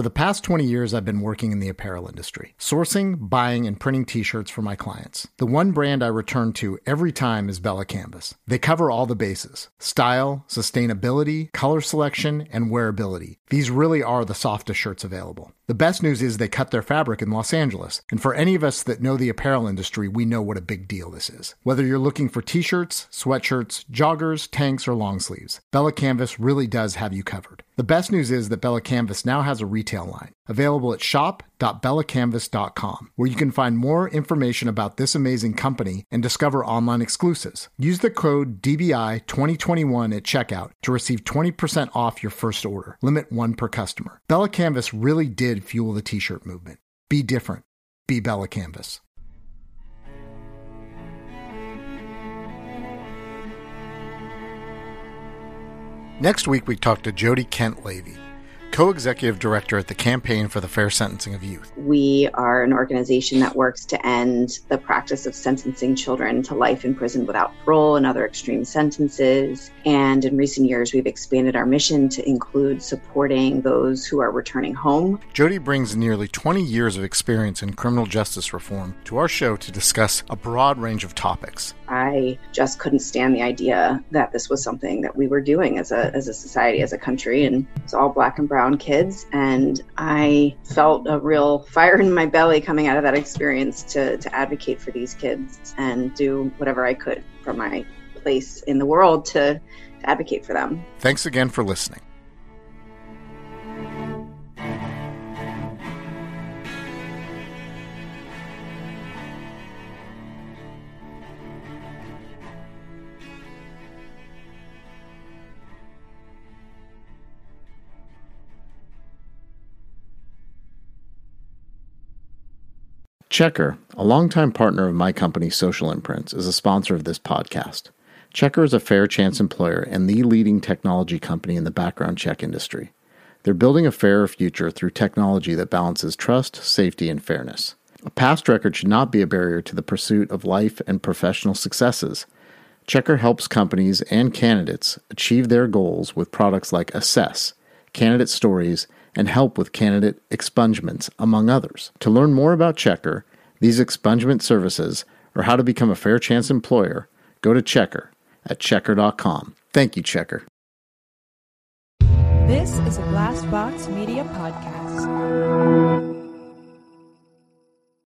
For the past 20 years, I've been working in the apparel industry, sourcing, buying, and printing t shirts for my clients. The one brand I return to every time is Bella Canvas. They cover all the bases style, sustainability, color selection, and wearability. These really are the softest shirts available. The best news is they cut their fabric in Los Angeles. And for any of us that know the apparel industry, we know what a big deal this is. Whether you're looking for t shirts, sweatshirts, joggers, tanks, or long sleeves, Bella Canvas really does have you covered. The best news is that Bella Canvas now has a retail line available at shop.bellacanvas.com, where you can find more information about this amazing company and discover online exclusives. Use the code DBI2021 at checkout to receive 20% off your first order. Limit one per customer. Bella Canvas really did fuel the t shirt movement. Be different. Be Bella Canvas. Next week, we talk to Jody Kent Levy, co executive director at the Campaign for the Fair Sentencing of Youth. We are an organization that works to end the practice of sentencing children to life in prison without parole and other extreme sentences. And in recent years, we've expanded our mission to include supporting those who are returning home. Jody brings nearly 20 years of experience in criminal justice reform to our show to discuss a broad range of topics. I just couldn't stand the idea that this was something that we were doing as a, as a society, as a country. And it's all black and brown kids. And I felt a real fire in my belly coming out of that experience to, to advocate for these kids and do whatever I could from my place in the world to, to advocate for them. Thanks again for listening. Checkr, a longtime partner of my company Social Imprints, is a sponsor of this podcast. Checkr is a fair chance employer and the leading technology company in the background check industry. They're building a fairer future through technology that balances trust, safety, and fairness. A past record should not be a barrier to the pursuit of life and professional successes. Checkr helps companies and candidates achieve their goals with products like Assess, candidate stories, and help with candidate expungements, among others. To learn more about Checkr, these expungement services, or how to become a fair chance employer, go to Checkr at checkr.com. Thank you, Checkr. This is a Glassbox Media podcast.